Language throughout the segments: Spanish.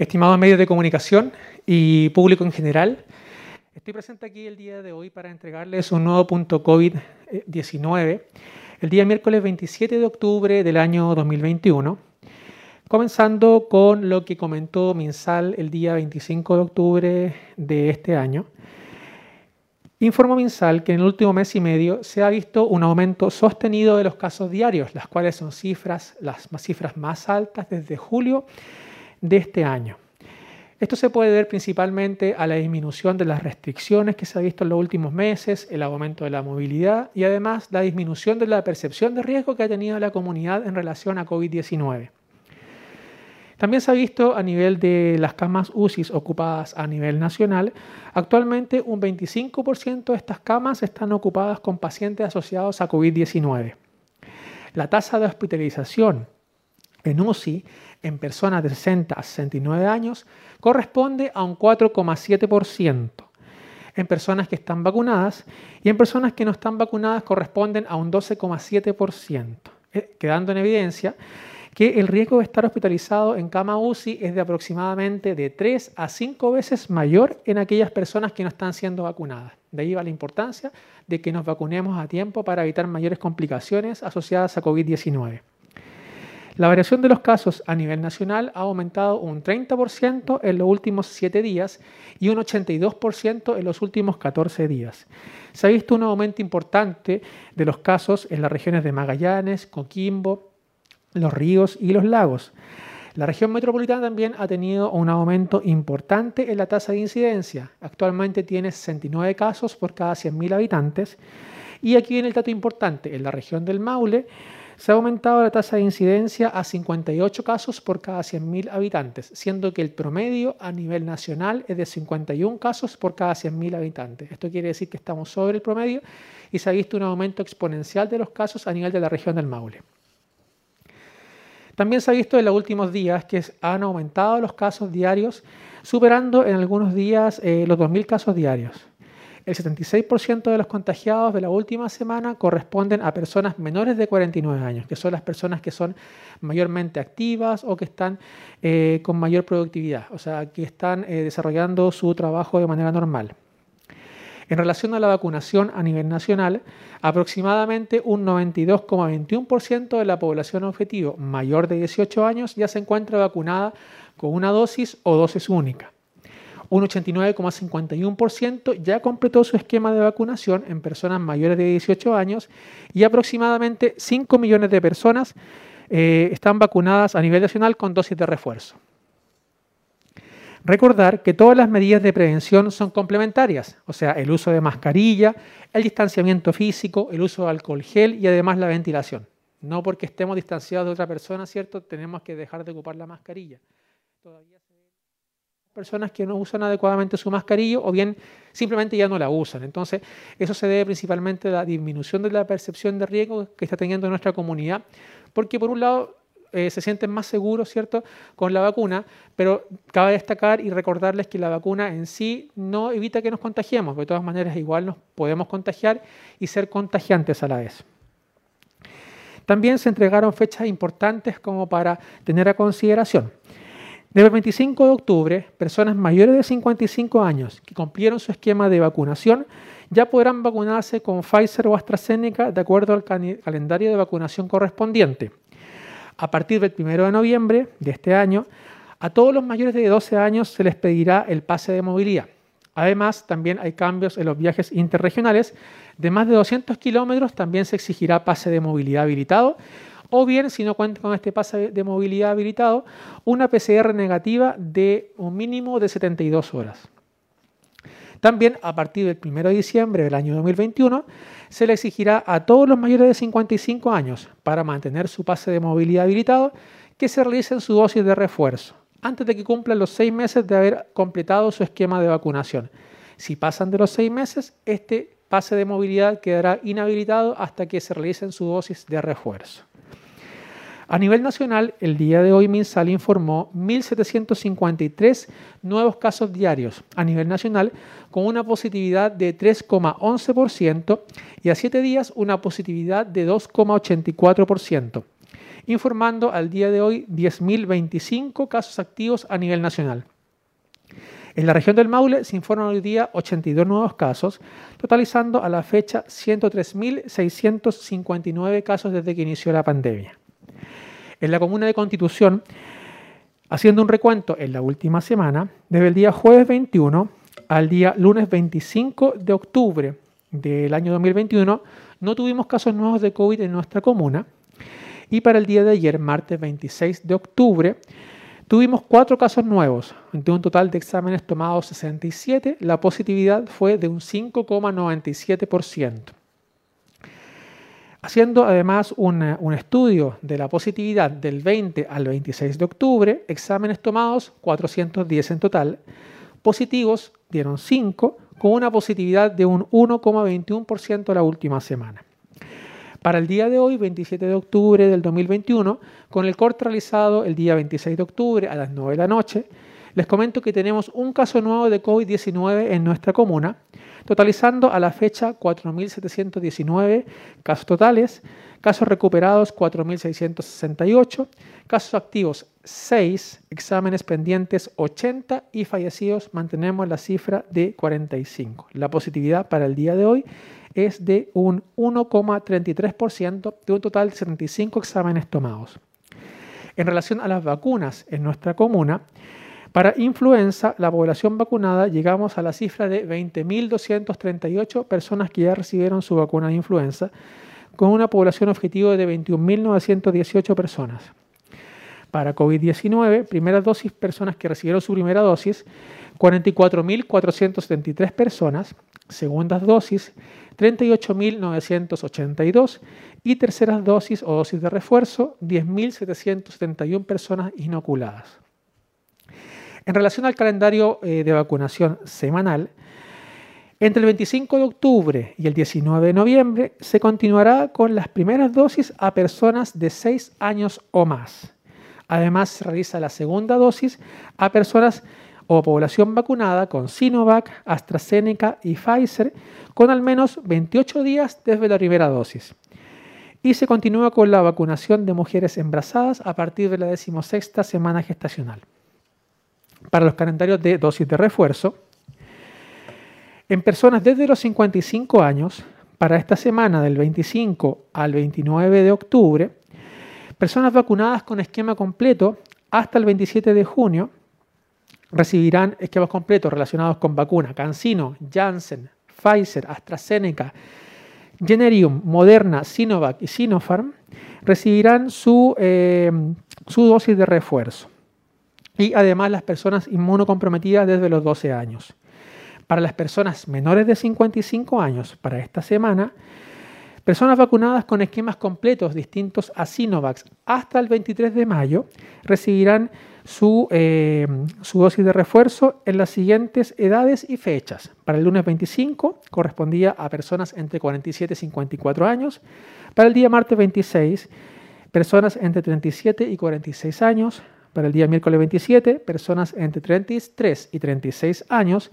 Estimados medios de comunicación y público en general, estoy presente aquí el día de hoy para entregarles un nuevo punto COVID-19 el día miércoles 27 de octubre del año 2021, comenzando con lo que comentó Minsal el día 25 de octubre de este año. Informó Minsal que en el último mes y medio se ha visto un aumento sostenido de los casos diarios, las cuales son cifras, las cifras más altas desde julio de este año. Esto se puede ver principalmente a la disminución de las restricciones que se ha visto en los últimos meses, el aumento de la movilidad y además la disminución de la percepción de riesgo que ha tenido la comunidad en relación a COVID-19. También se ha visto a nivel de las camas UCI ocupadas a nivel nacional, actualmente un 25% de estas camas están ocupadas con pacientes asociados a COVID-19. La tasa de hospitalización en UCI en personas de 60 a 69 años corresponde a un 4,7%. En personas que están vacunadas y en personas que no están vacunadas corresponden a un 12,7%, eh, quedando en evidencia que el riesgo de estar hospitalizado en cama UCI es de aproximadamente de 3 a 5 veces mayor en aquellas personas que no están siendo vacunadas. De ahí va la importancia de que nos vacunemos a tiempo para evitar mayores complicaciones asociadas a COVID-19. La variación de los casos a nivel nacional ha aumentado un 30% en los últimos 7 días y un 82% en los últimos 14 días. Se ha visto un aumento importante de los casos en las regiones de Magallanes, Coquimbo, los ríos y los lagos. La región metropolitana también ha tenido un aumento importante en la tasa de incidencia. Actualmente tiene 69 casos por cada 100.000 habitantes. Y aquí viene el dato importante. En la región del Maule se ha aumentado la tasa de incidencia a 58 casos por cada 100.000 habitantes, siendo que el promedio a nivel nacional es de 51 casos por cada 100.000 habitantes. Esto quiere decir que estamos sobre el promedio y se ha visto un aumento exponencial de los casos a nivel de la región del Maule. También se ha visto en los últimos días que han aumentado los casos diarios, superando en algunos días eh, los 2.000 casos diarios. El 76% de los contagiados de la última semana corresponden a personas menores de 49 años, que son las personas que son mayormente activas o que están eh, con mayor productividad, o sea, que están eh, desarrollando su trabajo de manera normal. En relación a la vacunación a nivel nacional, aproximadamente un 92,21% de la población objetivo mayor de 18 años ya se encuentra vacunada con una dosis o dosis única. Un 89,51% ya completó su esquema de vacunación en personas mayores de 18 años y aproximadamente 5 millones de personas eh, están vacunadas a nivel nacional con dosis de refuerzo. Recordar que todas las medidas de prevención son complementarias, o sea, el uso de mascarilla, el distanciamiento físico, el uso de alcohol gel y además la ventilación. No porque estemos distanciados de otra persona, ¿cierto? Tenemos que dejar de ocupar la mascarilla. Todavía personas que no usan adecuadamente su mascarilla o bien simplemente ya no la usan. Entonces, eso se debe principalmente a la disminución de la percepción de riesgo que está teniendo nuestra comunidad, porque por un lado eh, se sienten más seguros, ¿cierto?, con la vacuna, pero cabe destacar y recordarles que la vacuna en sí no evita que nos contagiemos, de todas maneras igual nos podemos contagiar y ser contagiantes a la vez. También se entregaron fechas importantes como para tener a consideración. Desde el 25 de octubre, personas mayores de 55 años que cumplieron su esquema de vacunación ya podrán vacunarse con Pfizer o AstraZeneca de acuerdo al calendario de vacunación correspondiente. A partir del 1 de noviembre de este año, a todos los mayores de 12 años se les pedirá el pase de movilidad. Además, también hay cambios en los viajes interregionales. De más de 200 kilómetros también se exigirá pase de movilidad habilitado o bien, si no cuenta con este pase de movilidad habilitado, una PCR negativa de un mínimo de 72 horas. También, a partir del 1 de diciembre del año 2021, se le exigirá a todos los mayores de 55 años, para mantener su pase de movilidad habilitado, que se realicen su dosis de refuerzo, antes de que cumplan los seis meses de haber completado su esquema de vacunación. Si pasan de los seis meses, este pase de movilidad quedará inhabilitado hasta que se realicen su dosis de refuerzo. A nivel nacional, el día de hoy MinSal informó 1.753 nuevos casos diarios a nivel nacional, con una positividad de 3,11% y a 7 días una positividad de 2,84%. informando al día de hoy 10.025 casos activos a nivel nacional. En la región del Maule se informan hoy día 82 nuevos casos, totalizando a la fecha 103.659 casos desde que inició la pandemia. En la comuna de Constitución, haciendo un recuento en la última semana, desde el día jueves 21 al día lunes 25 de octubre del año 2021, no tuvimos casos nuevos de COVID en nuestra comuna. Y para el día de ayer, martes 26 de octubre, Tuvimos cuatro casos nuevos, de un total de exámenes tomados 67, la positividad fue de un 5,97%. Haciendo además un, estudio de la positividad del 20 al 26 de octubre, exámenes tomados 410 en total, positivos dieron 5, con una positividad de un 1,21% la última semana. Para el día de hoy, 27 de octubre del 2021, con el corte realizado el día 26 de octubre a las 9 de la noche, les comento que tenemos un caso nuevo de COVID-19 en nuestra comuna, totalizando a la fecha 4.719 casos totales, casos recuperados 4.668, casos activos 6, exámenes pendientes 80 y fallecidos mantenemos la cifra de 45. La positividad para el día de hoy es de un 1,33% de un total de 75 exámenes tomados. En relación a las vacunas en nuestra comuna, para influenza, la población vacunada llegamos a la cifra de 20.238 personas que ya recibieron su vacuna de influenza, con una población objetivo de 21.918 personas. Para COVID-19, primera dosis, personas que recibieron su primera dosis, 44.473 personas, segundas dosis, 38.982 y terceras dosis o dosis de refuerzo, 10.771 personas inoculadas. En relación al calendario eh, de vacunación semanal, entre el 25 de octubre y el 19 de noviembre se continuará con las primeras dosis a personas de 6 años o más. Además, se realiza la segunda dosis a personas o población vacunada con Sinovac, AstraZeneca y Pfizer con al menos 28 días desde la primera dosis. Y se continúa con la vacunación de mujeres embarazadas a partir de la decimosexta semana gestacional. Para los calendarios de dosis de refuerzo, en personas desde los 55 años, para esta semana del 25 al 29 de octubre, personas vacunadas con esquema completo hasta el 27 de junio recibirán esquemas completos relacionados con vacunas, CanSino, Janssen, Pfizer, AstraZeneca, Generium, Moderna, Sinovac y Sinopharm, recibirán su, eh, su dosis de refuerzo. Y además las personas inmunocomprometidas desde los 12 años. Para las personas menores de 55 años, para esta semana, Personas vacunadas con esquemas completos distintos a Sinovac hasta el 23 de mayo recibirán eh, su, dosis de refuerzo en las siguientes edades y fechas. Para el lunes 25 correspondía a personas entre 47 y 54 años. Para el día martes 26, personas entre 37 y 46 años. Para el día miércoles 27, personas entre 33 y 36 años.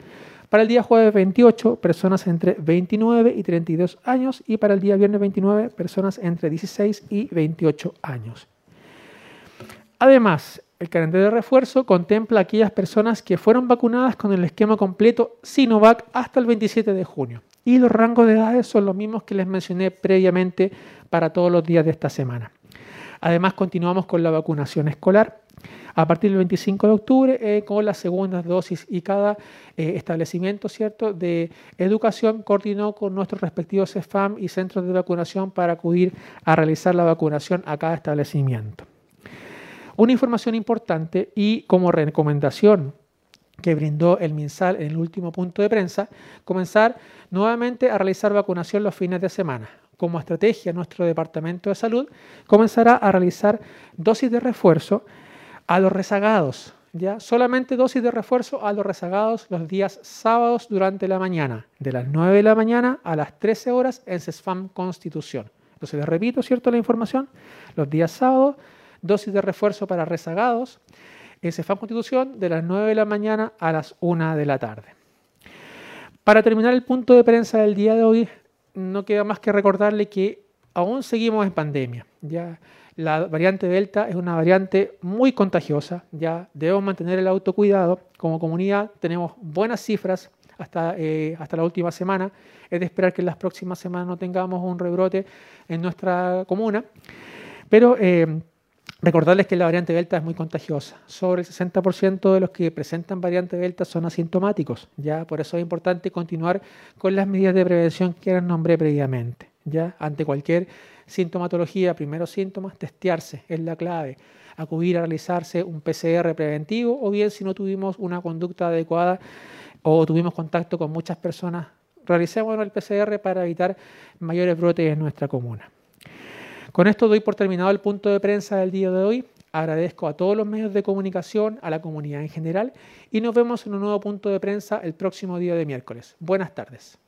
Para el día jueves 28, personas entre 29 y 32 años. Y para el día viernes 29, personas entre 16 y 28 años. Además, el calendario de refuerzo contempla a aquellas personas que fueron vacunadas con el esquema completo Sinovac hasta el 27 de junio. Y los rangos de edades son los mismos que les mencioné previamente para todos los días de esta semana. Además, continuamos con la vacunación escolar a partir del 25 de octubre eh, con las segundas dosis y cada eh, establecimiento cierto de educación coordinó con nuestros respectivos CEFAM y centros de vacunación para acudir a realizar la vacunación a cada establecimiento. Una información importante y como recomendación que brindó el MinSal en el último punto de prensa, comenzar nuevamente a realizar vacunación los fines de semana. Como estrategia, nuestro Departamento de Salud comenzará a realizar dosis de refuerzo a los rezagados, ¿ya? Solamente dosis de refuerzo a los rezagados los días sábados durante la mañana, de las 9 de la mañana a las 13 horas en CESFAM Constitución. Entonces, les repito, ¿cierto? La información, los días sábados dosis de refuerzo para rezagados en CEFAM Constitución de las 9 de la mañana a las 1 de la tarde. Para terminar el punto de prensa del día de hoy, no queda más que recordarle que aún seguimos en pandemia. Ya la variante Delta es una variante muy contagiosa. Ya debemos mantener el autocuidado. Como comunidad tenemos buenas cifras hasta, eh, hasta la última semana. Es de esperar que en las próximas semanas no tengamos un rebrote en nuestra comuna. Pero eh, Recordarles que la variante Delta es muy contagiosa. Sobre el 60% de los que presentan variante Delta son asintomáticos. ¿ya? Por eso es importante continuar con las medidas de prevención que les nombré previamente. ¿ya? Ante cualquier sintomatología, primeros síntomas, testearse es la clave. Acudir a realizarse un PCR preventivo o bien si no tuvimos una conducta adecuada o tuvimos contacto con muchas personas, realicemos el PCR para evitar mayores brotes en nuestra comuna. Con esto doy por terminado el punto de prensa del día de hoy. Agradezco a todos los medios de comunicación, a la comunidad en general y nos vemos en un nuevo punto de prensa el próximo día de miércoles. Buenas tardes.